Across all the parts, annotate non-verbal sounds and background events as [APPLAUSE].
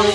Hey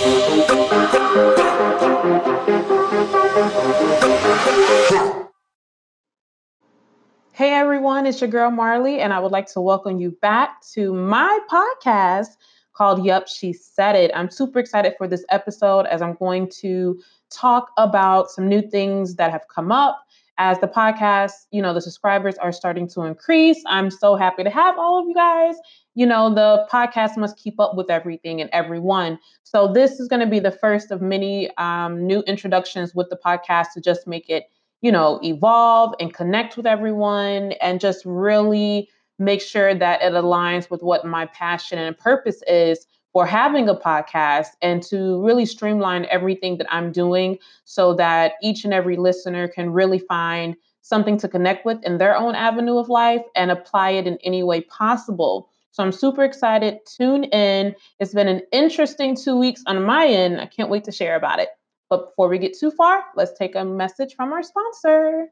everyone, it's your girl Marley, and I would like to welcome you back to my podcast called Yup, She Said It. I'm super excited for this episode as I'm going to talk about some new things that have come up as the podcast, you know, the subscribers are starting to increase. I'm so happy to have all of you guys. You know, the podcast must keep up with everything and everyone. So, this is going to be the first of many um, new introductions with the podcast to just make it, you know, evolve and connect with everyone and just really make sure that it aligns with what my passion and purpose is for having a podcast and to really streamline everything that I'm doing so that each and every listener can really find something to connect with in their own avenue of life and apply it in any way possible. So I'm super excited. Tune in. It's been an interesting two weeks on my end. I can't wait to share about it. But before we get too far, let's take a message from our sponsor.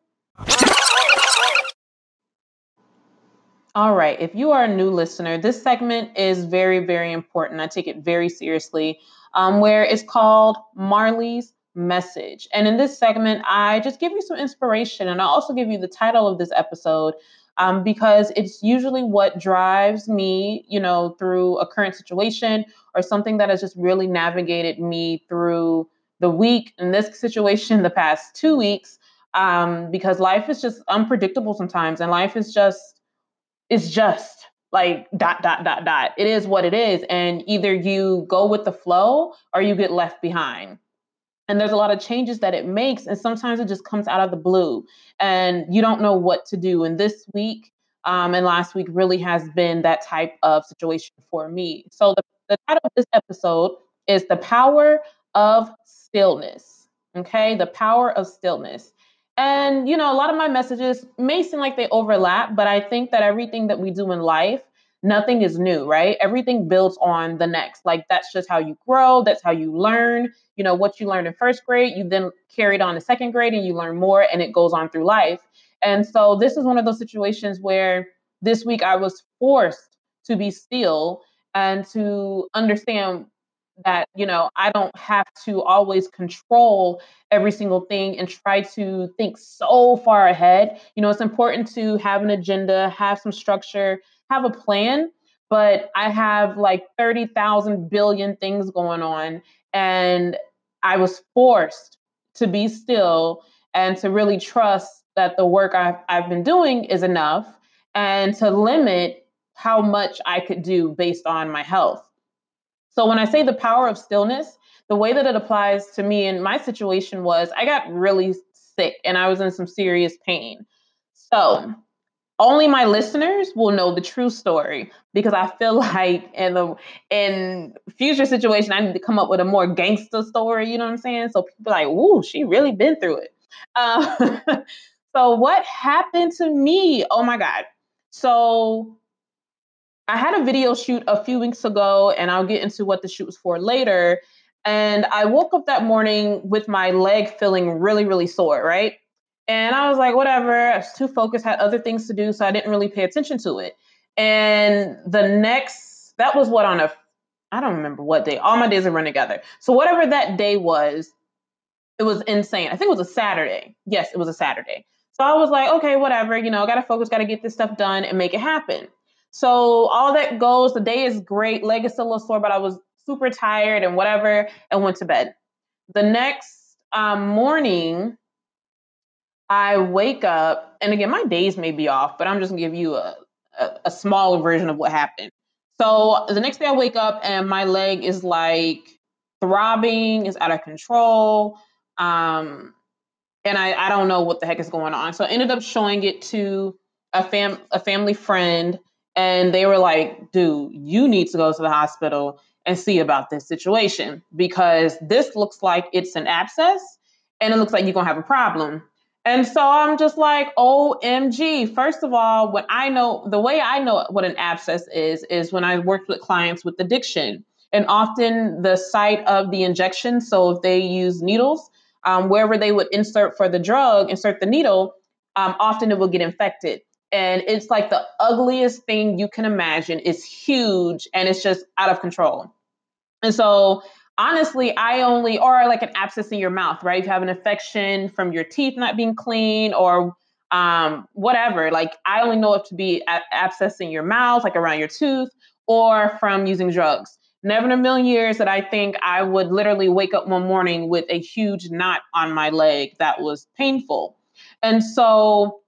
All right. If you are a new listener, this segment is very, very important. I take it very seriously, um, where it's called Marley's Message. And in this segment, I just give you some inspiration and I also give you the title of this episode um, because it's usually what drives me, you know, through a current situation or something that has just really navigated me through the week. In this [LAUGHS] situation, the past two weeks, um, because life is just unpredictable sometimes and life is just it's just like dot dot dot dot it is what it is and either you go with the flow or you get left behind and there's a lot of changes that it makes and sometimes it just comes out of the blue and you don't know what to do and this week um, and last week really has been that type of situation for me. So the, the title of this episode is the power of stillness okay? The power of stillness. And, you know, a lot of my messages may seem like they overlap, but I think that everything that we do in life, nothing is new, right? Everything builds on the next. Like that's just how you grow, that's how you learn. You know, what you learned in first grade, you then carried on to second grade and you learn more and it goes on through life. And so this is one of those situations where this week I was forced to be still and to understand that you know i don't have to always control every single thing and try to think so far ahead you know it's important to have an agenda have some structure have a plan but i have like 30,000 billion things going on and i was forced to be still and to really trust that the work I've, I've been doing is enough and to limit how much i could do based on my health so when I say the power of stillness, the way that it applies to me in my situation was I got really sick and I was in some serious pain. So only my listeners will know the true story because I feel [LAUGHS] like in the in future situation I need to come up with a more gangster story. You know what I'm saying? So people like, "Ooh, she really been through it." Uh, [LAUGHS] so what happened to me? Oh my god! So I had a video shoot a few weeks ago, and I'll get into what the shoot was for later. And I woke up that morning with my leg feeling really, really sore, right? And I was like, whatever, I was too focused, had other things to do, so I didn't really pay attention to it. And the next, that was what on a, I don't remember what day, all my days are run together. So whatever that day was, it was insane. I think it was a Saturday. Yes, it was a Saturday. So I was like, okay, whatever, you know, I gotta focus, gotta get this stuff done and make it happen. So all that goes, the day is great. Leg is still a little sore, but I was super tired and whatever, and went to bed. The next um, morning, I wake up, and again, my days may be off, but I'm just gonna give you a, a, a small version of what happened. So the next day, I wake up and my leg is like throbbing, is out of control. Um, and I, I don't know what the heck is going on. So I ended up showing it to a fam a family friend and they were like, dude, you need to go to the hospital and see about this situation because this looks like it's an abscess and it looks like you're to have a problem. And so I'm just like, OMG. First of all, what I know the way I know what an abscess is, is when I worked with clients with addiction. And often the site of the injection, so if they use needles, um, wherever they would insert for the drug, insert the needle, um, often it will get infected and it's like the ugliest thing you can imagine. It's huge and it's just out of control. And so honestly, I only, or like an abscess in your mouth, right? If you have an infection from your teeth not being clean or um, whatever, like I only know it to be a- abscess in your mouth, like around your tooth, or from using drugs. Never in a million years that I think I would literally wake up one morning with a huge knot on my leg that was painful. And so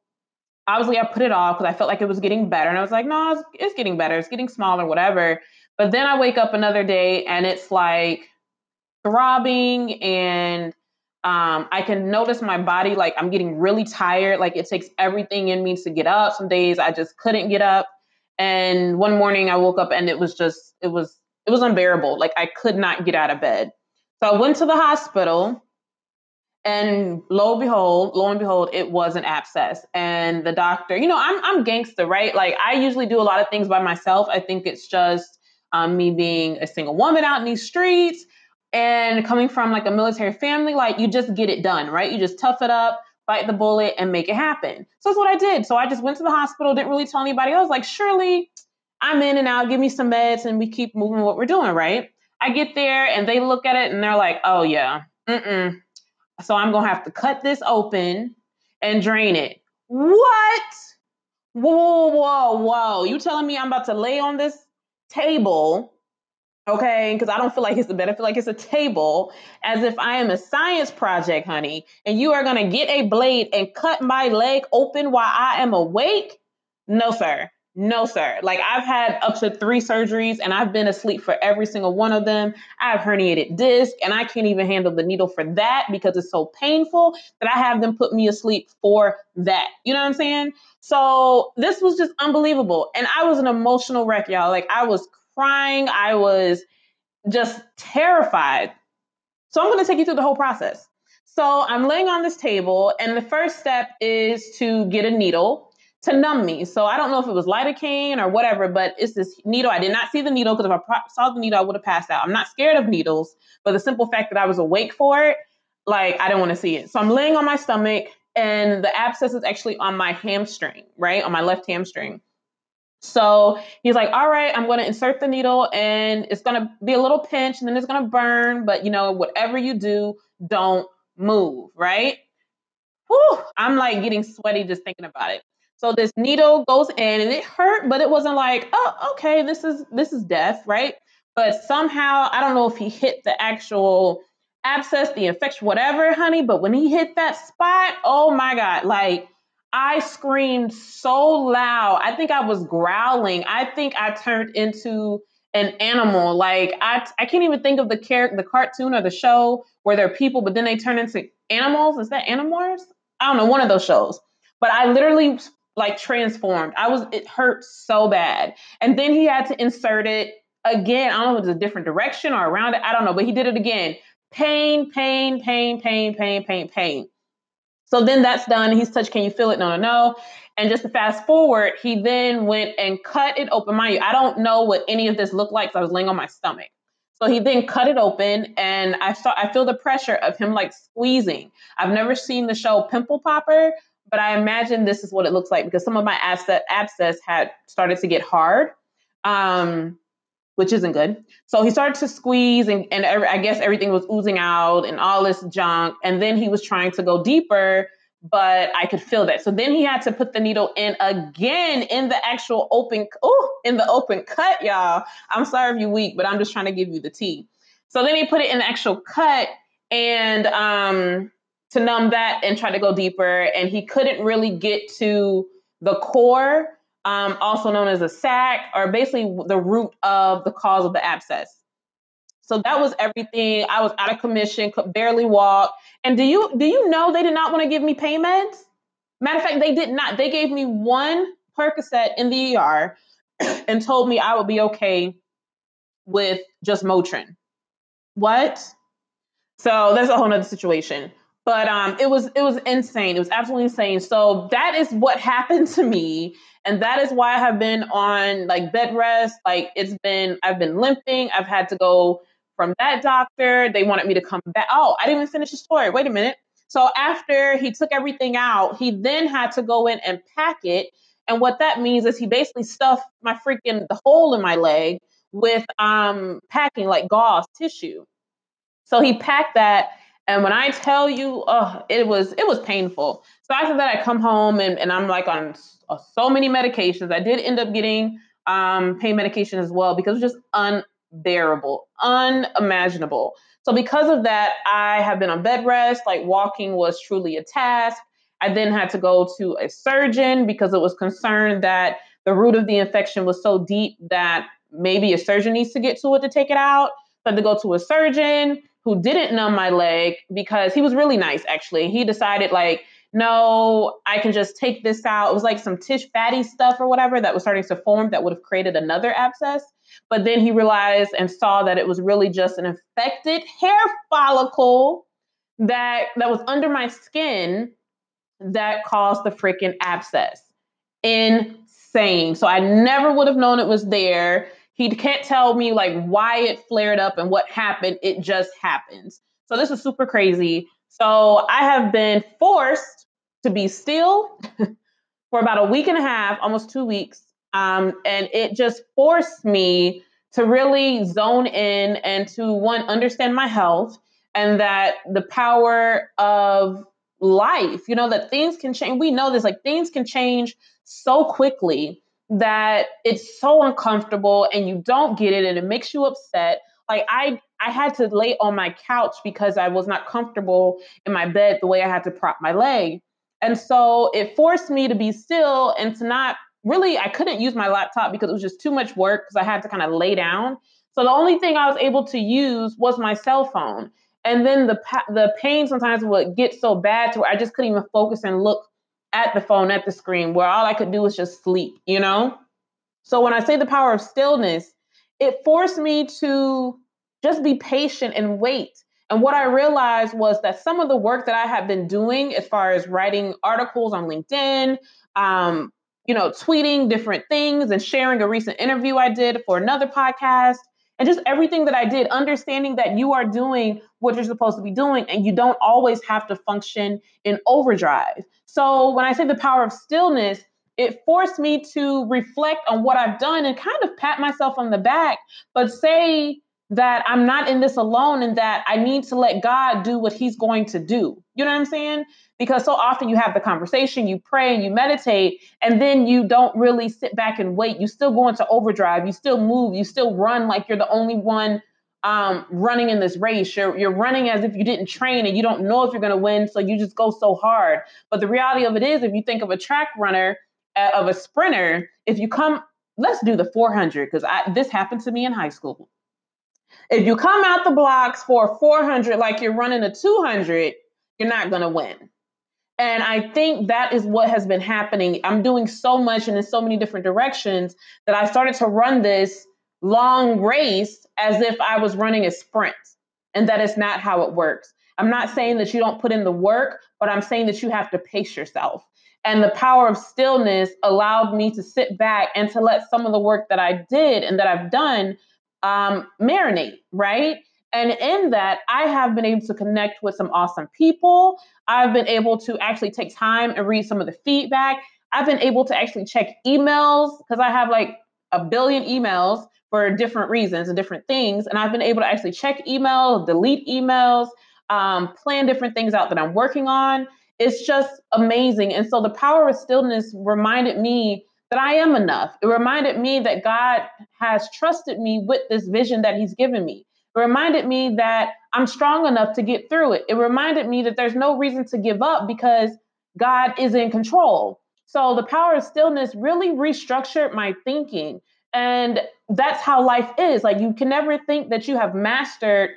obviously I put it off because I felt like it was getting better. And I was like, no, it's, it's getting better. It's getting smaller, whatever. But then I wake up another day and it's like throbbing and um, I can notice my body like I'm getting really tired. Like it takes everything in me to get up. Some days I just couldn't get up. And one morning I woke up and it was just, it was, it was unbearable. Like I could not get out of bed. So I went to the hospital and lo and behold, lo and behold, it was an abscess. And the doctor, you know, I'm I'm gangster, right? Like I usually do a lot of things by myself. I think it's just um, me being a single woman out in these streets and coming from like a military family. Like you just get it done, right? You just tough it up, bite the bullet, and make it happen. So that's what I did. So I just went to the hospital, didn't really tell anybody. I was like, surely I'm in and out. Give me some meds, and we keep moving what we're doing, right? I get there and they look at it and they're like, oh yeah, mm-mm so I'm gonna have to cut this open and drain it. What? Whoa, whoa, whoa. You telling me I'm about to lay on this table, okay? Because I don't feel like it's a bed. I feel like it's a table, as if I am a science project, honey. And you are gonna get a blade and cut my leg open while I am awake? No, sir. No, sir. Like I've had up to three surgeries and I've been asleep for every single one of them. I have herniated disc and I can't even handle the needle for that because it's so painful that I have them put me asleep for that. You know what I'm saying? So this was just unbelievable. And I was an emotional wreck, y'all. Like I was crying. I was just terrified. So I'm going to take you through the whole process. So I'm laying on this table and the first step is to get a needle to numb me. So I don't know if it was lidocaine or whatever, but it's this needle. I did not see the needle because if I saw the needle, I would have passed out. I'm not scared of needles, but the simple fact that I was awake for it, like I didn't want to see it. So I'm laying on my stomach and the abscess is actually on my hamstring, right? On my left hamstring. So he's like, all right, I'm going to insert the needle and it's going to be a little pinch and then it's going to burn. But, you know, whatever you do, don't move, right? Whew, I'm like getting sweaty just thinking about it. So this needle goes in and it hurt, but it wasn't like, oh, okay, this is this is death, right? But somehow, I don't know if he hit the actual abscess, the infection, whatever, honey. But when he hit that spot, oh my God, like I screamed so loud. I think I was growling. I think I turned into an animal. Like I, I can't even think of the character, the cartoon or the show where they're people, but then they turn into animals. Is that Animorphs? I don't know, one of those shows. But I literally like transformed. I was it hurt so bad. And then he had to insert it again. I don't know if it was a different direction or around it. I don't know, but he did it again. Pain, pain, pain, pain, pain, pain, pain. So then that's done. He's touched, can you feel it? No, no, no. And just to fast forward, he then went and cut it open. Mind you, I don't know what any of this looked like because I was laying on my stomach. So he then cut it open and I saw I feel the pressure of him like squeezing. I've never seen the show Pimple Popper, but I imagine this is what it looks like because some of my abscess, abscess had started to get hard, um, which isn't good. So he started to squeeze, and, and I guess everything was oozing out and all this junk. And then he was trying to go deeper, but I could feel that. So then he had to put the needle in again in the actual open, oh, in the open cut, y'all. I'm sorry if you're weak, but I'm just trying to give you the tea. So then he put it in the actual cut, and um, to numb that and try to go deeper. And he couldn't really get to the core, um, also known as a sac, or basically the root of the cause of the abscess. So that was everything. I was out of commission, could barely walk. And do you do you know they did not want to give me pain meds? Matter of fact, they did not. They gave me one Percocet in the ER [CLEARS THROAT] and told me I would be okay with just Motrin. What? So that's a whole nother situation but um, it was it was insane. It was absolutely insane. So that is what happened to me, and that is why I have been on like bed rest. Like it's been I've been limping. I've had to go from that doctor. They wanted me to come back. Oh, I didn't even finish the story. Wait a minute. So after he took everything out, he then had to go in and pack it. And what that means is he basically stuffed my freaking the hole in my leg with um packing like gauze tissue. So he packed that. And when I tell you, oh, it was it was painful. So after that, I come home and, and I'm like on uh, so many medications. I did end up getting um, pain medication as well because it was just unbearable, unimaginable. So because of that, I have been on bed rest. Like walking was truly a task. I then had to go to a surgeon because it was concerned that the root of the infection was so deep that maybe a surgeon needs to get to it to take it out. So I had to go to a surgeon who didn't numb my leg because he was really nice actually. He decided like, no, I can just take this out. It was like some tish fatty stuff or whatever that was starting to form that would have created another abscess. But then he realized and saw that it was really just an infected hair follicle that that was under my skin that caused the freaking abscess. Insane. So I never would have known it was there. He can't tell me like why it flared up and what happened. It just happens. So this is super crazy. So I have been forced to be still [LAUGHS] for about a week and a half, almost two weeks. Um, and it just forced me to really zone in and to one, understand my health and that the power of life, you know, that things can change. We know this, like things can change so quickly that it's so uncomfortable and you don't get it and it makes you upset. Like I I had to lay on my couch because I was not comfortable in my bed the way I had to prop my leg. And so it forced me to be still and to not really, I couldn't use my laptop because it was just too much work because I had to kind of lay down. So the only thing I was able to use was my cell phone. And then the the pain sometimes would get so bad to where I just couldn't even focus and look at the phone, at the screen, where all I could do was just sleep, you know? So when I say the power of stillness, it forced me to just be patient and wait. And what I realized was that some of the work that I had been doing, as far as writing articles on LinkedIn, um, you know, tweeting different things and sharing a recent interview I did for another podcast and just everything that I did, understanding that you are doing what you're supposed to be doing and you don't always have to function in overdrive. So when I say the power of stillness, it forced me to reflect on what I've done and kind of pat myself on the back, but say that I'm not in this alone and that I need to let God do what He's going to do. You know what I'm saying? Because so often you have the conversation, you pray and you meditate, and then you don't really sit back and wait. You still go into overdrive, you still move, you still run like you're the only one um, running in this race. You're, you're running as if you didn't train and you don't know if you're going to win, so you just go so hard. But the reality of it is, if you think of a track runner, uh, of a sprinter, if you come, let's do the 400 because this happened to me in high school. If you come out the blocks for 400 like you're running a 200, you're not going to win. And I think that is what has been happening. I'm doing so much and in so many different directions that I started to run this long race as if I was running a sprint. And that is not how it works. I'm not saying that you don't put in the work, but I'm saying that you have to pace yourself. And the power of stillness allowed me to sit back and to let some of the work that I did and that I've done um, marinate, right? And in that, I have been able to connect with some awesome people. I've been able to actually take time and read some of the feedback. I've been able to actually check emails because I have like a billion emails for different reasons and different things. And I've been able to actually check emails, delete emails, um, plan different things out that I'm working on. It's just amazing. And so the power of stillness reminded me that I am enough. It reminded me that God has trusted me with this vision that He's given me. It reminded me that I'm strong enough to get through it. It reminded me that there's no reason to give up because God is in control. So the power of stillness really restructured my thinking. And that's how life is. Like you can never think that you have mastered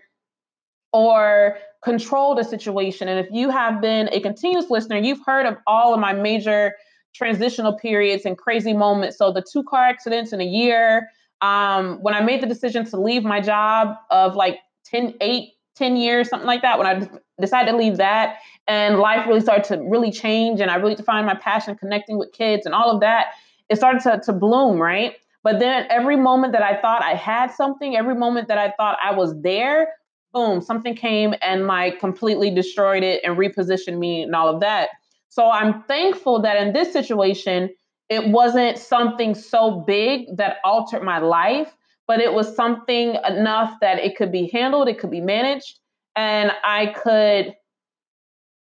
or controlled a situation. And if you have been a continuous listener, you've heard of all of my major transitional periods and crazy moments. So the two car accidents in a year, um, when I made the decision to leave my job of like 10, 8, 10 years, something like that, when I decided to leave that and life really started to really change and I really defined my passion connecting with kids and all of that, it started to, to bloom, right? But then every moment that I thought I had something, every moment that I thought I was there, boom, something came and like completely destroyed it and repositioned me and all of that. So I'm thankful that in this situation, it wasn't something so big that altered my life, but it was something enough that it could be handled, it could be managed. and I could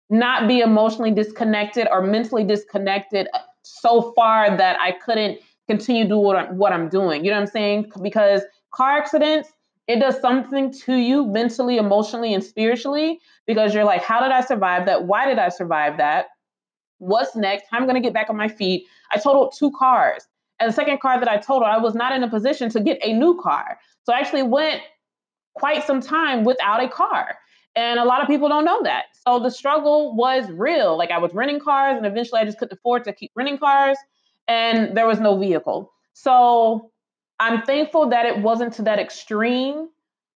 not be emotionally disconnected or mentally disconnected so far that I couldn't continue do what what I'm doing. You know what I'm saying? Because car accidents, it does something to you mentally, emotionally, and spiritually because you're like, how did I survive that? Why did I survive that? What's next? How am I going to get back on my feet? I totaled two cars. And the second car that I totaled, I was not in a position to get a new car. So I actually went quite some time without a car. And a lot of people don't know that. So the struggle was real. Like I was renting cars and eventually I just couldn't afford to keep renting cars and there was no vehicle. So I'm thankful that it wasn't to that extreme,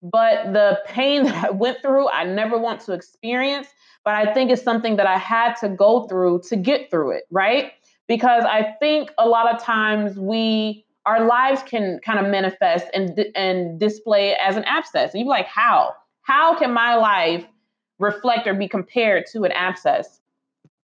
but the pain [LAUGHS] that I went through, I never want to experience. But I think it's something that I had to go through to get through it, right? Because I think a lot of times we, our lives can kind of manifest and, and display as an abscess. And you're like, how? How can my life reflect or be compared to an abscess?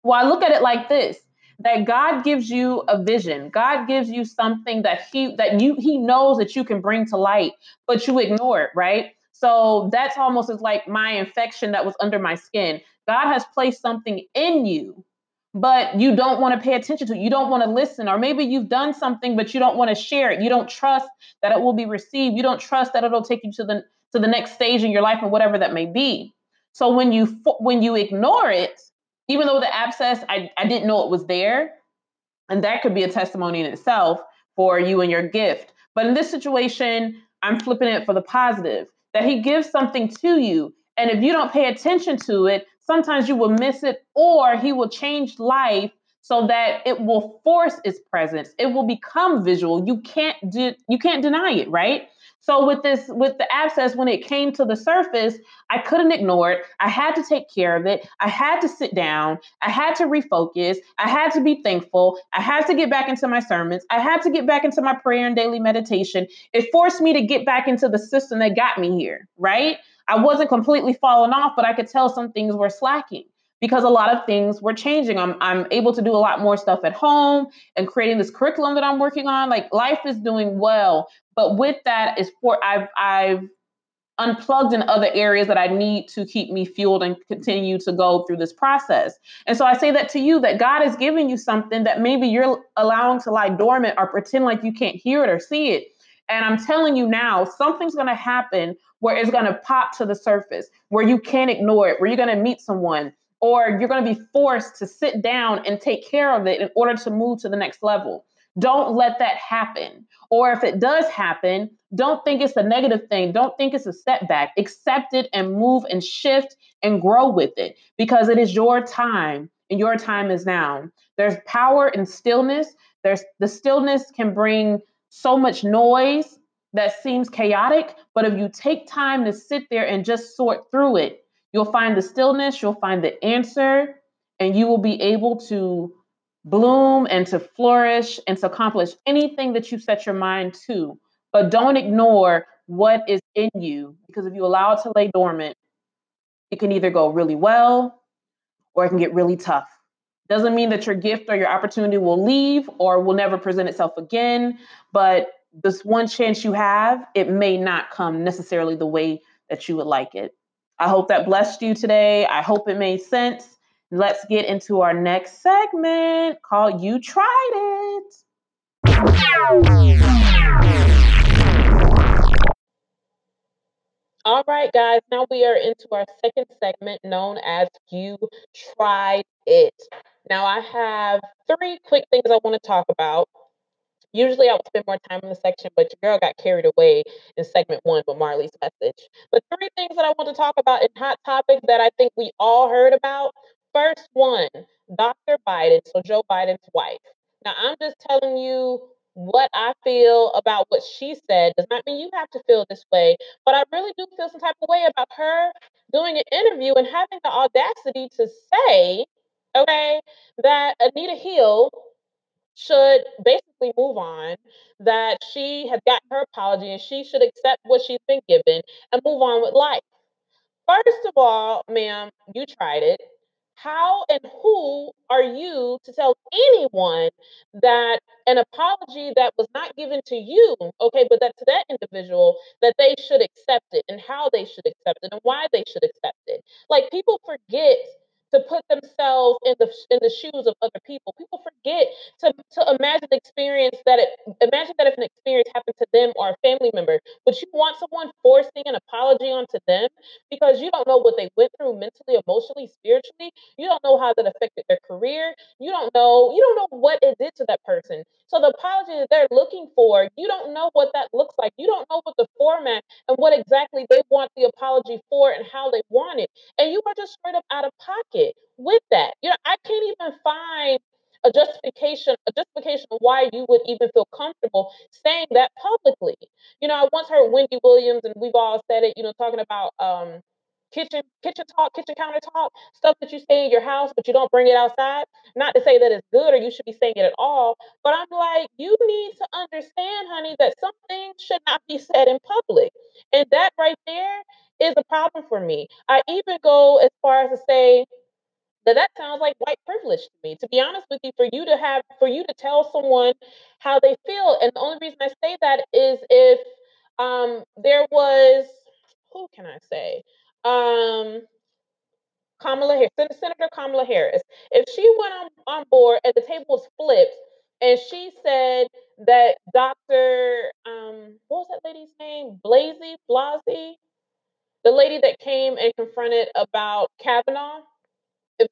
Well, I look at it like this that God gives you a vision. God gives you something that he that you he knows that you can bring to light, but you ignore it, right? So that's almost as like my infection that was under my skin. God has placed something in you, but you don't want to pay attention to it. You don't want to listen, or maybe you've done something, but you don't want to share it. You don't trust that it will be received. You don't trust that it'll take you to the to the next stage in your life or whatever that may be. So when you when you ignore it, even though the abscess, I, I didn't know it was there. And that could be a testimony in itself for you and your gift. But in this situation, I'm flipping it for the positive that he gives something to you. And if you don't pay attention to it, sometimes you will miss it, or he will change life so that it will force its presence. It will become visual. You can't do you can't deny it, right? So with this, with the abscess, when it came to the surface, I couldn't ignore it. I had to take care of it. I had to sit down. I had to refocus. I had to be thankful. I had to get back into my sermons. I had to get back into my prayer and daily meditation. It forced me to get back into the system that got me here, right? I wasn't completely falling off, but I could tell some things were slacking because a lot of things were changing. I'm I'm able to do a lot more stuff at home and creating this curriculum that I'm working on. Like life is doing well, but with that is for I've I've unplugged in other areas that I need to keep me fueled and continue to go through this process. And so I say that to you that God is giving you something that maybe you're allowing to lie dormant or pretend like you can't hear it or see it. And I'm telling you now, something's going to happen where it's going to pop to the surface, where you can't ignore it, where you're going to meet someone, or you're going to be forced to sit down and take care of it in order to move to the next level. Don't let that happen. Or if it does happen, don't think it's a negative thing. Don't think it's a setback. Accept it and move and shift and grow with it because it is your time and your time is now. There's power in stillness. There's the stillness can bring so much noise that seems chaotic, but if you take time to sit there and just sort through it, you'll find the stillness, you'll find the answer, and you will be able to bloom and to flourish and to accomplish anything that you set your mind to. But don't ignore what is in you because if you allow it to lay dormant, it can either go really well or it can get really tough. Doesn't mean that your gift or your opportunity will leave or will never present itself again, but this one chance you have, it may not come necessarily the way that you would like it. I hope that blessed you today. I hope it made sense. Let's get into our next segment called You Tried It. All right, guys, now we are into our second segment known as You Tried It. Now, I have three quick things I want to talk about. Usually I would spend more time in the section, but your girl got carried away in segment one with Marley's message. But three things that I want to talk about in hot topics that I think we all heard about First one, Dr. Biden, so Joe Biden's wife. Now, I'm just telling you what I feel about what she said. Does not mean you have to feel this way, but I really do feel some type of way about her doing an interview and having the audacity to say, okay, that Anita Hill should basically move on, that she has gotten her apology and she should accept what she's been given and move on with life. First of all, ma'am, you tried it. how and who are you to tell anyone that an apology that was not given to you, okay, but that to that individual, that they should accept it and how they should accept it and why they should accept it? Like people forget to put themselves in the in the shoes of other people. People forget to to imagine the experience that it imagine that if an experience happened to them or a family member, would you want someone forcing an apology onto them because you don't know what they went through mentally, emotionally, spiritually. You don't know how that affected their career. You don't know you don't know what it did to that person. So the apology that they're looking for, you don't know what that looks like. You don't know what the format and what exactly they want the apology for and how they want it. And you are just straight up out of pocket with that. You know, I can't even find a justification a justification why you would even feel comfortable saying that publicly. You know, I once heard Wendy Williams, and we've all said it. You know, talking about um, kitchen kitchen talk, kitchen counter talk, stuff that you say in your house, but you don't bring it outside. Not to say that it's good or you should be saying it at all, but I'm like, you need to understand, honey, that some things should not be said in public, and that right there is a problem for me. I even go as far as to say that that sounds like white privilege to me. To be honest with you, for you to have for you to tell someone how they feel, and the only reason I say that is if um, there was who can I say? Um, Kamala Harris, Sen- Senator Kamala Harris. If she went on, on board and the table was flipped, and she said that Dr. Um, what was that lady's name? Blasey, Blasey, the lady that came and confronted about Kavanaugh if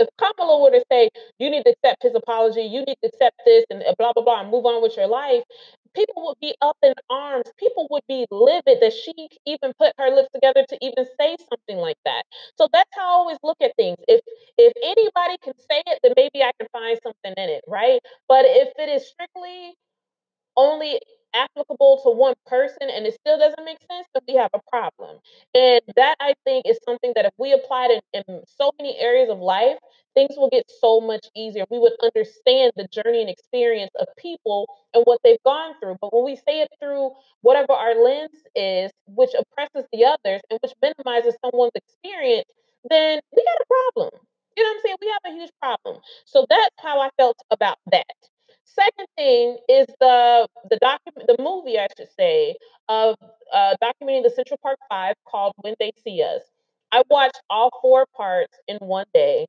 if Kamala were to say you need to accept his apology, you need to accept this, and blah blah blah, and move on with your life, people would be up in arms. People would be livid that she even put her lips together to even say something like that. So that's how I always look at things. If if anybody can say it, then maybe I can find something in it, right? But if it is strictly only applicable to one person and it still doesn't make sense, then we have a problem. And that I think is something that if we applied in, in so many areas of life, things will get so much easier. We would understand the journey and experience of people and what they've gone through. But when we say it through whatever our lens is, which oppresses the others and which minimizes someone's experience, then we got a problem. You know what I'm saying? We have a huge problem. So that's how I felt about that. Second thing is the the document, the movie, I should say, of uh, documenting the Central Park Five called When They See Us. I watched all four parts in one day.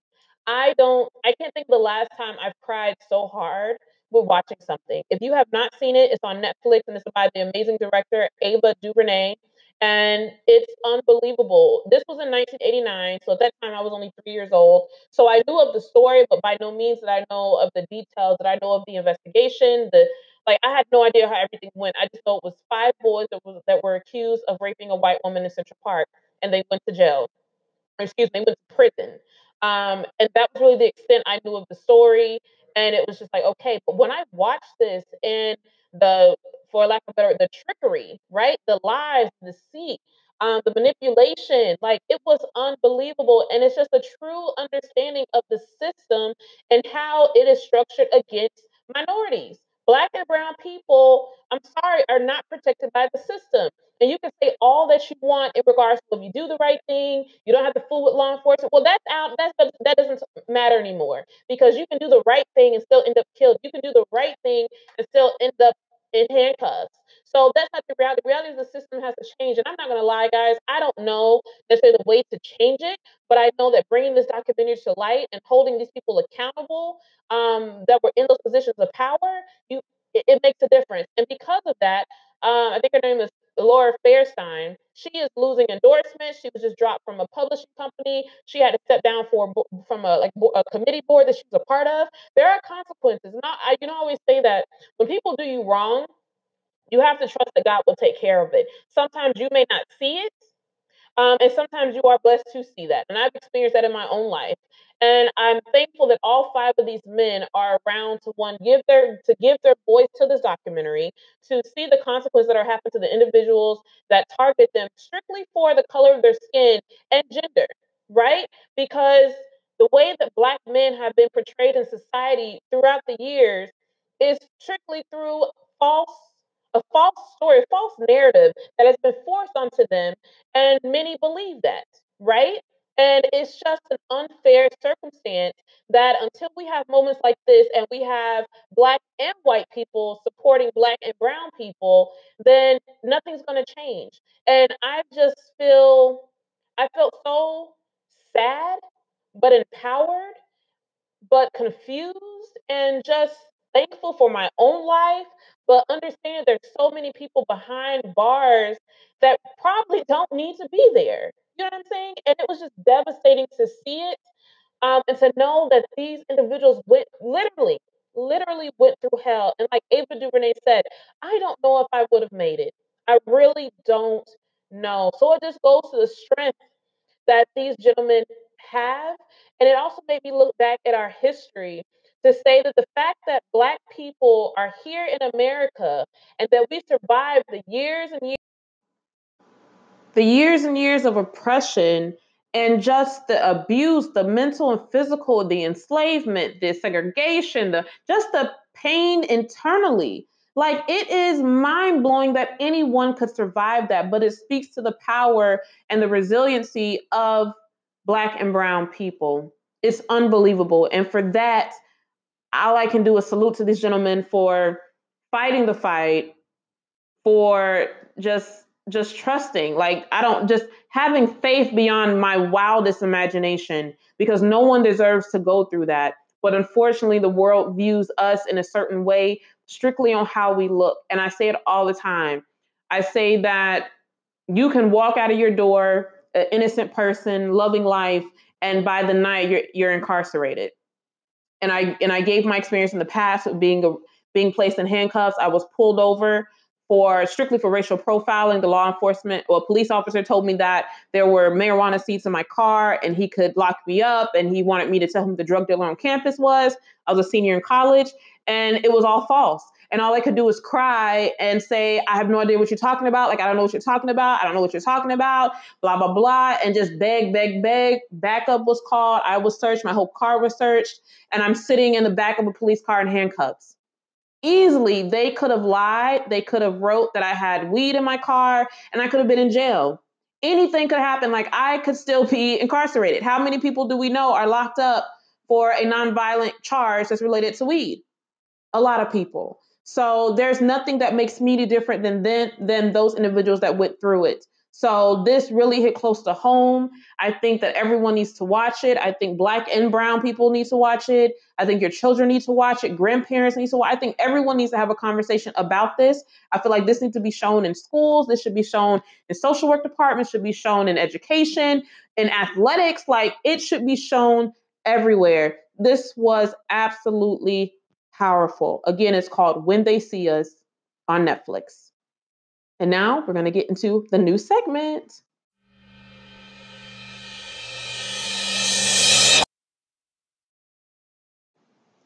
I don't, I can't think of the last time I've cried so hard with watching something. If you have not seen it, it's on Netflix and it's by the amazing director Ava DuVernay and it's unbelievable. This was in 1989, so at that time I was only three years old. So I knew of the story, but by no means did I know of the details. That I know of the investigation. The like, I had no idea how everything went. I just know it was five boys that was that were accused of raping a white woman in Central Park, and they went to jail or excuse me, they went to prison. Um, and that was really the extent I knew of the story. And it was just like, okay, but when I watched this and the, for lack of better, the trickery, right? The lies, the deceit, um, the manipulation, like it was unbelievable. And it's just a true understanding of the system and how it is structured against minorities. Black and brown people, I'm sorry, are not protected by the system. And you can say all that you want in regards to if you do the right thing, you don't have to fool with law enforcement. Well, that's out. That's that doesn't matter anymore because you can do the right thing and still end up killed. You can do the right thing and still end up in handcuffs. So that's not the reality. The reality is the system has to change. And I'm not gonna lie, guys. I don't know necessarily the way to change it, but I know that bringing this documentary to light and holding these people accountable um, that were in those positions of power, you it, it makes a difference. And because of that, um, I think her name is Laura Fairstein, she is losing endorsements. She was just dropped from a publishing company. She had to step down for from a like a committee board that she was a part of. There are consequences. Not I you know I always say that when people do you wrong, you have to trust that God will take care of it. Sometimes you may not see it, um, and sometimes you are blessed to see that. And I've experienced that in my own life. And I'm thankful that all five of these men are around to one give their to give their voice to this documentary, to see the consequences that are happening to the individuals that target them strictly for the color of their skin and gender, right? Because the way that black men have been portrayed in society throughout the years is strictly through false a false story, a false narrative that has been forced onto them and many believe that, right? And it's just an unfair circumstance that until we have moments like this and we have Black and white people supporting Black and Brown people, then nothing's going to change. And I just feel, I felt so sad, but empowered, but confused, and just thankful for my own life, but understand there's so many people behind bars that probably don't need to be there. You know what I'm saying? And it was just devastating to see it um, and to know that these individuals went literally, literally went through hell. And like Ava DuVernay said, I don't know if I would have made it. I really don't know. So it just goes to the strength that these gentlemen have. And it also made me look back at our history to say that the fact that Black people are here in America and that we survived the years and years the years and years of oppression and just the abuse, the mental and physical, the enslavement, the segregation, the just the pain internally. Like it is mind blowing that anyone could survive that, but it speaks to the power and the resiliency of Black and Brown people. It's unbelievable. And for that, all I can do is salute to these gentlemen for fighting the fight, for just just trusting. Like i don't just having faith beyond my wildest imagination because no one deserves to go through that. But unfortunately the world views us in a certain way strictly on how we look. And i say it all the time. I say that you can walk out of your door an innocent person loving life and by the night you're you're incarcerated and i and i gave my experience in the past of being a, being placed in handcuffs i was pulled over for strictly for racial profiling. The law enforcement or police officer told me that there were marijuana seeds in my car and he could lock me up and he wanted me to tell him the drug dealer on campus was. I was a senior in college and it was all false. And all I could do was cry and say, I have no idea what you're talking about. Like, I don't know what you're talking about. I don't know what you're talking about. Blah, blah, blah. And just beg, beg, beg. Backup was called. I was searched. My whole car was searched. And I'm sitting in the back of a police car in handcuffs easily they could have lied they could have wrote that i had weed in my car and i could have been in jail anything could happen like i could still be incarcerated how many people do we know are locked up for a nonviolent charge that's related to weed a lot of people so there's nothing that makes me different than, than than those individuals that went through it so this really hit close to home. I think that everyone needs to watch it. I think black and brown people need to watch it. I think your children need to watch it. Grandparents need to watch. I think everyone needs to have a conversation about this. I feel like this needs to be shown in schools. This should be shown in social work departments. Should be shown in education, in athletics. Like it should be shown everywhere. This was absolutely powerful. Again, it's called When They See Us on Netflix. And now we're going to get into the new segment.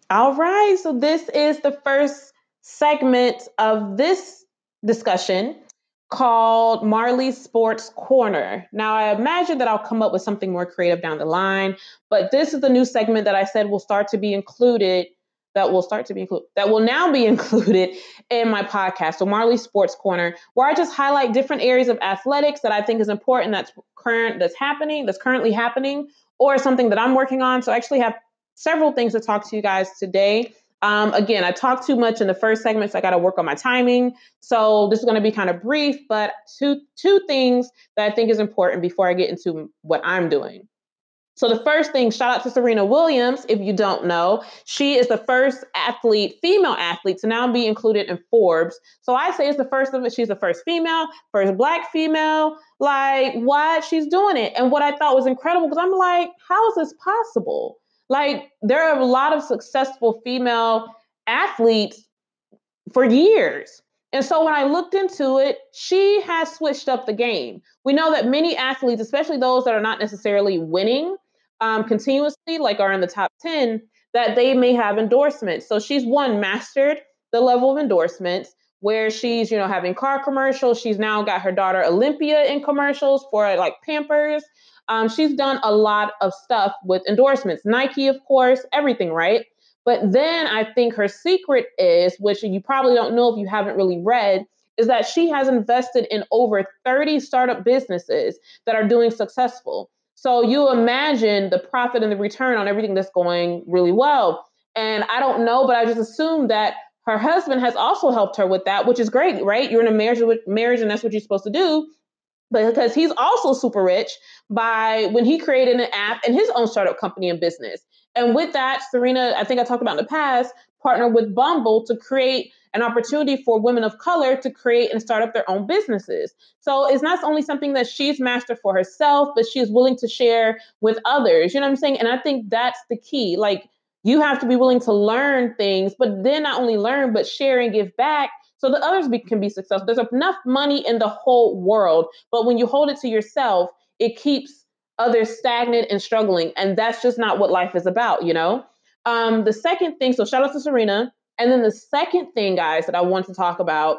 All right, so this is the first segment of this discussion called Marley Sports Corner. Now, I imagine that I'll come up with something more creative down the line, but this is the new segment that I said will start to be included that will start to be included that will now be [LAUGHS] included in my podcast. So marley sports corner where i just highlight different areas of athletics that i think is important that's current that's happening that's currently happening or something that i'm working on. So i actually have several things to talk to you guys today. Um, again i talked too much in the first segment so i got to work on my timing. So this is going to be kind of brief but two two things that i think is important before i get into what i'm doing so the first thing, shout out to Serena Williams. If you don't know, she is the first athlete, female athlete, to now be included in Forbes. So I say it's the first of it. She's the first female, first black female. Like, why she's doing it? And what I thought was incredible because I'm like, how is this possible? Like, there are a lot of successful female athletes for years. And so when I looked into it, she has switched up the game. We know that many athletes, especially those that are not necessarily winning, um, continuously, like are in the top 10, that they may have endorsements. So she's one mastered the level of endorsements where she's, you know, having car commercials. She's now got her daughter Olympia in commercials for like Pampers. Um, she's done a lot of stuff with endorsements, Nike, of course, everything, right? But then I think her secret is, which you probably don't know if you haven't really read, is that she has invested in over 30 startup businesses that are doing successful. So you imagine the profit and the return on everything that's going really well. And I don't know, but I just assume that her husband has also helped her with that, which is great, right? You're in a marriage marriage, and that's what you're supposed to do. But because he's also super rich by when he created an app and his own startup company and business. And with that, Serena, I think I talked about in the past, partnered with Bumble to create an opportunity for women of color to create and start up their own businesses. So it's not only something that she's mastered for herself, but she's willing to share with others. You know what I'm saying? And I think that's the key. Like you have to be willing to learn things, but then not only learn, but share and give back so that others be, can be successful. There's enough money in the whole world, but when you hold it to yourself, it keeps others stagnant and struggling. And that's just not what life is about, you know? Um, the second thing, so shout out to Serena. And then the second thing, guys, that I want to talk about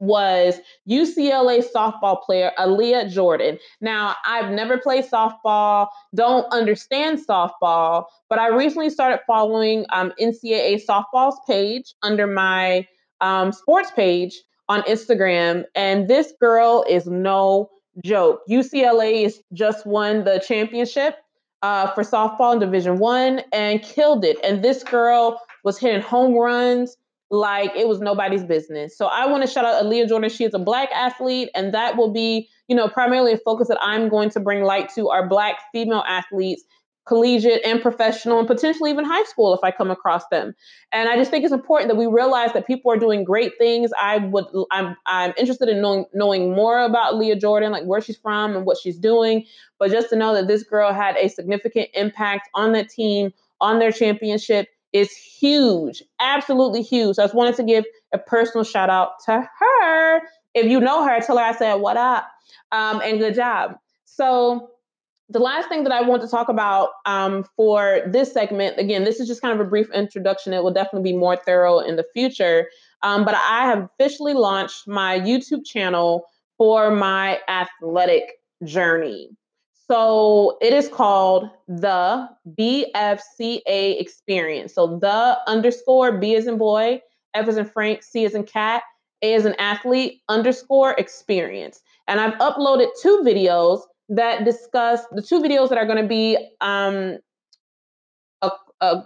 was UCLA softball player Aaliyah Jordan. Now, I've never played softball, don't understand softball, but I recently started following um, NCAA softball's page under my um, sports page on Instagram, and this girl is no joke. UCLA is just won the championship uh, for softball in Division One and killed it. And this girl was hitting home runs like it was nobody's business. So I want to shout out Aaliyah Jordan. She is a black athlete, and that will be, you know, primarily a focus that I'm going to bring light to our black female athletes collegiate and professional and potentially even high school if I come across them. And I just think it's important that we realize that people are doing great things. I would I'm I'm interested in knowing knowing more about Aaliyah Jordan, like where she's from and what she's doing. But just to know that this girl had a significant impact on that team, on their championship is huge. Absolutely huge. So I just wanted to give a personal shout out to her. If you know her, tell her I said what up. Um, and good job. So the last thing that I want to talk about um, for this segment, again, this is just kind of a brief introduction. It will definitely be more thorough in the future. Um, but I have officially launched my YouTube channel for my athletic journey. So it is called the BFCA experience. So the underscore B as in boy, F as in Frank, C as in cat, A as an athlete, underscore experience. And I've uploaded two videos that discuss the two videos that are going to be um, a, a,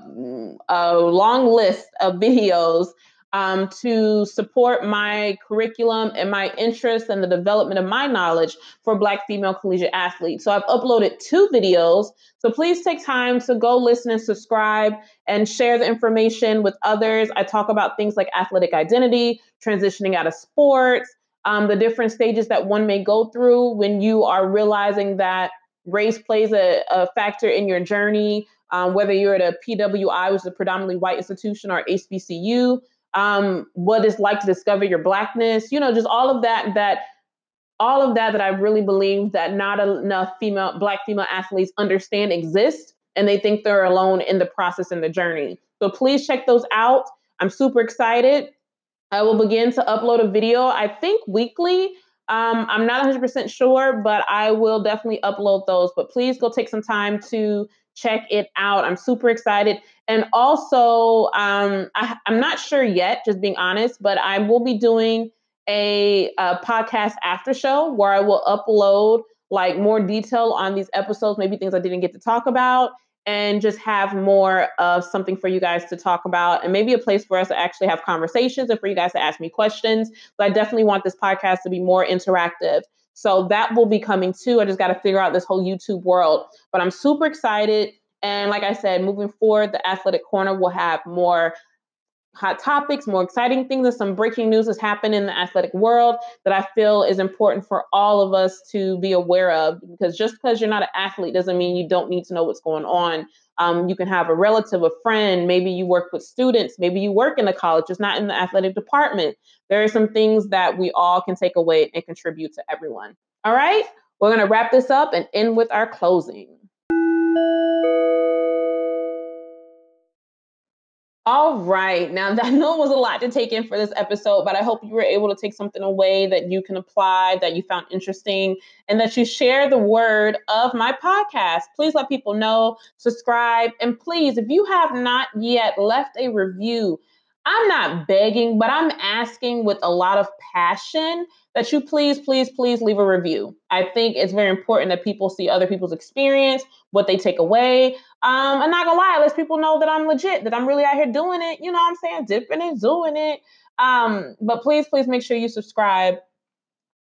a, long list of videos um, to support my curriculum and my interests and the development of my knowledge for Black female collegiate athletes. So I've uploaded two videos. So please take time to go listen and subscribe and share the information with others. I talk about things like athletic identity, transitioning out of sports, um, the different stages that one may go through when you are realizing that race plays a, a factor in your journey, um, whether you're at a PWI, which is a predominantly white institution, or HBCU, um, what it's like to discover your blackness, you know, just all of that, that all of that that I really believe that not enough female, black female athletes understand exist and they think they're alone in the process and the journey. So please check those out. I'm super excited. I will begin to upload a video, I think weekly. Um, I'm not 100% sure, but I will definitely upload those. But please go take some time to check it out. I'm super excited. And also, um, I, am not sure yet, just being honest, but I will be doing a, a podcast after show where I will upload like more detail on these episodes, maybe things I didn't get to talk about, and just have more of something for you guys to talk about and maybe a place for us to actually have conversations and for you guys to ask me questions. But I definitely want this podcast to be more interactive. So that will be coming too. I just got to figure out this whole YouTube world. But I'm super excited. And like I said, moving forward, the Athletic Corner will have more hot topics, more exciting things, and some breaking news has happened in the athletic world that I feel is important for all of us to be aware of. Because just because you're not an athlete doesn't mean you don't need to know what's going on. Um, you can have a relative, a friend, maybe you work with students, maybe you work in the college, just not in the athletic department. There are some things that we all can take away and contribute to everyone. All right, we're going to wrap this up and end with our closing. All right. Now, [LAUGHS] I know was a lot to take in for this episode, but I hope you were able to take something away that you can apply, that you found interesting, and that you share the word of my podcast. Please let people know, subscribe, and please, if you have not yet left a review, I'm not begging, but I'm asking with a lot of passion that you please, please, please leave a review. I think it's very important that people see other people's experience, what they take away. Um, I'm not gonna lie, lets people know that I'm legit, that I'm really out here doing it. You know what I'm saying? Dipping and doing it. Um, but please, please make sure you subscribe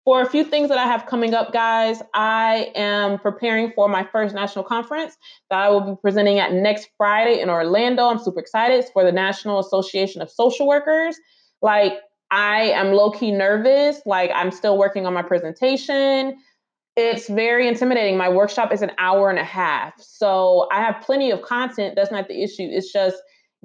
for a few things that I have coming up, guys, I am preparing for my first national conference that I will be presenting at next Friday in Orlando. I'm super excited. It's for the National Association of Social Workers. Like, I am low key nervous. Like, I'm still working on my presentation. It's very intimidating. My workshop is an hour and a half. So I have plenty of content. That's not the issue. It's just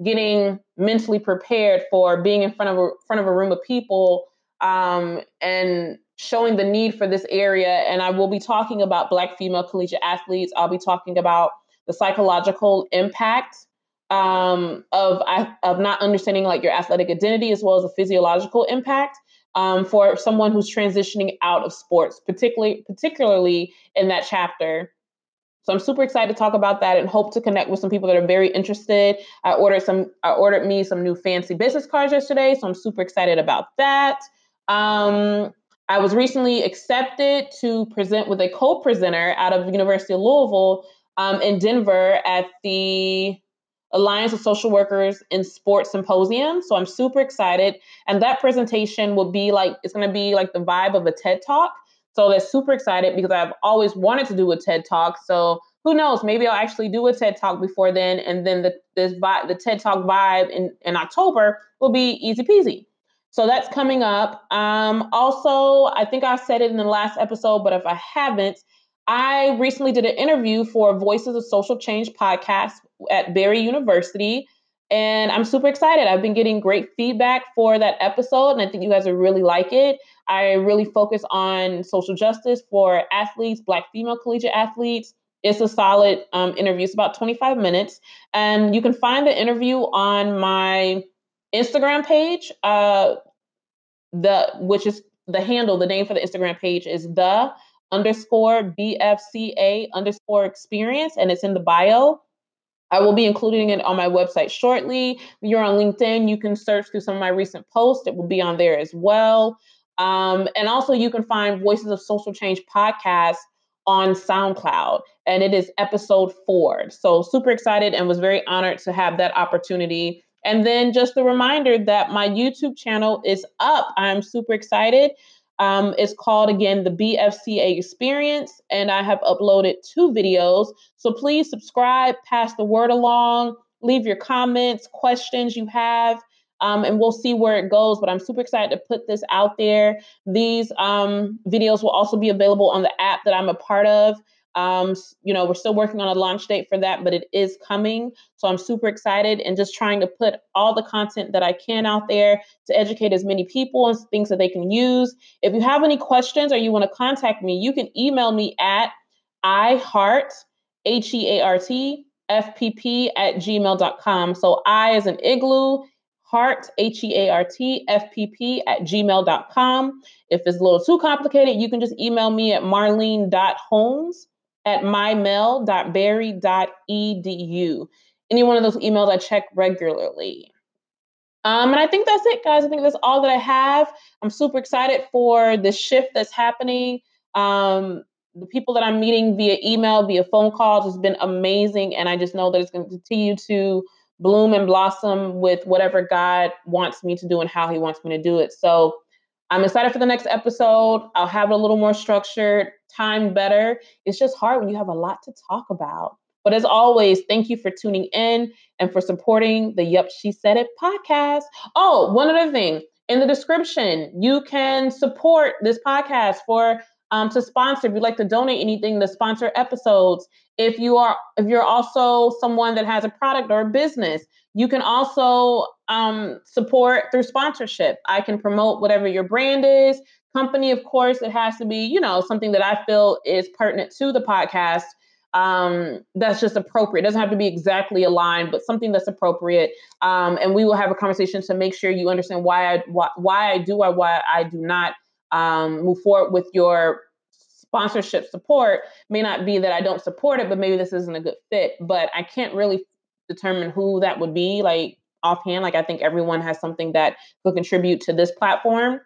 getting mentally prepared for being in front of a front of a room of people um, and showing the need for this area. And I will be talking about Black female collegiate athletes. I'll be talking about the psychological impact um, of of not understanding like your athletic identity as well as the physiological impact um, for someone who's transitioning out of sports, particularly particularly in that chapter. So I'm super excited to talk about that and hope to connect with some people that are very interested. I ordered some I ordered me some new fancy business cards yesterday, so I'm super excited about that. Um, I was recently accepted to present with a co-presenter out of University of Louisville um, in Denver at the Alliance of Social Workers in Sports Symposium. So I'm super excited. And that presentation will be like, it's going to be like the vibe of a TED Talk. So that's super excited because I've always wanted to do a TED Talk. So who knows? Maybe I'll actually do a TED Talk before then. And then the, this the TED Talk vibe in, in October will be easy peasy. So that's coming up. Um, also, I think I said it in the last episode, but if I haven't, I recently did an interview for Voices of Social Change podcast at Barry University. And I'm super excited. I've been getting great feedback for that episode, and I think you guys will really like it. I really focus on social justice for athletes, Black female collegiate athletes. It's a solid um, interview. It's about 25 minutes. And you can find the interview on my Instagram page, uh, the which is the handle, the name for the Instagram page is the underscore BFCA underscore experience, and it's in the bio. I will be including it on my website shortly. If you're on LinkedIn, you can search through some of my recent posts. It will be on there as well. Um, and also, you can find Voices of Social Change podcast on SoundCloud, and it is episode four. So, super excited and was very honored to have that opportunity and then just a reminder that my YouTube channel is up. I'm super excited. Um, it's called again the BFCA Experience, and I have uploaded two videos. So please subscribe, pass the word along, leave your comments, questions you have. Um, and we'll see where it goes. But I'm super excited to put this out there. These um, videos will also be available on the app that I'm a part of. Um, you know, we're still working on a launch date for that, but it is coming. So I'm super excited and just trying to put all the content that I can out there to educate as many people and things that they can use. If you have any questions or you want to contact me, you can email me at iheart, H E A R T, FPP at gmail.com. So I is an igloo, heart, H E A R T, FPP at gmail.com. If it's a little too complicated, you can just email me at marlene.holmes at mymail.barry.edu. Any one of those emails I check regularly. Um, and I think that's it, guys. I think that's all that I have. I'm super excited for the shift that's happening. Um, the people that I'm meeting via email, via phone calls has been amazing. And I just know that it's going to continue to bloom and blossom with whatever God wants me to do and how He wants me to do it. So I'm excited for the next episode. I'll have it a little more structured, time better. It's just hard when you have a lot to talk about. But as always, thank you for tuning in and for supporting the Yup, She Said It podcast. Oh, one other thing in the description, you can support this podcast for um, to sponsor. If you'd like to donate anything to sponsor episodes, if you are if you're also someone that has a product or a business, you can also um, support through sponsorship. I can promote whatever your brand is. Company, of course, it has to be, you know, something that I feel is pertinent to the podcast. Um, that's just appropriate. It doesn't have to be exactly aligned, but something that's appropriate. Um, and we will have a conversation to make sure you understand why I why, why I do or why I do not um, move forward with your sponsorship support. May not be that I don't support it, but maybe this isn't a good fit. But I can't really determine who that would be like offhand. Like I think everyone has something that could contribute to this platform.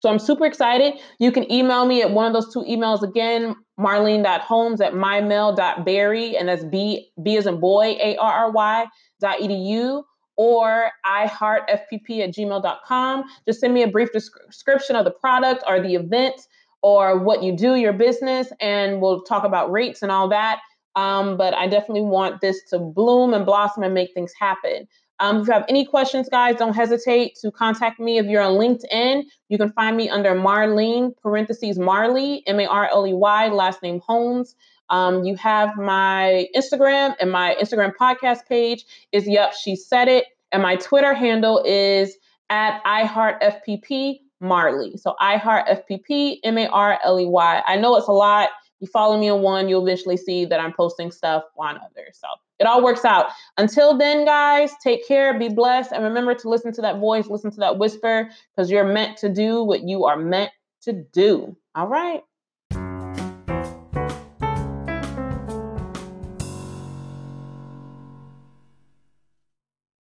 So I'm super excited. You can email me at one of those two emails again, marlene.holmes at mymail.barry, and that's B, B as in boy, A-R-R-Y dot edu, or iheartfpp at gmail.com. Just send me a brief description of the product or the event or what you do, your business, and we'll talk about rates and all that. Um, but I definitely want this to bloom and blossom and make things happen. Um, if you have any questions, guys, don't hesitate to contact me. If you're on LinkedIn, you can find me under Marlene, parentheses Marley, M A R L E Y, last name Holmes. Um, you have my Instagram, and my Instagram podcast page is Yep, She Said It. And my Twitter handle is at iHeartFPP Marley. So iHeartFPP, M A R L E Y. I know it's a lot. You follow me on one, you'll eventually see that I'm posting stuff on others. So it all works out. Until then, guys, take care, be blessed, and remember to listen to that voice, listen to that whisper, because you're meant to do what you are meant to do. All right.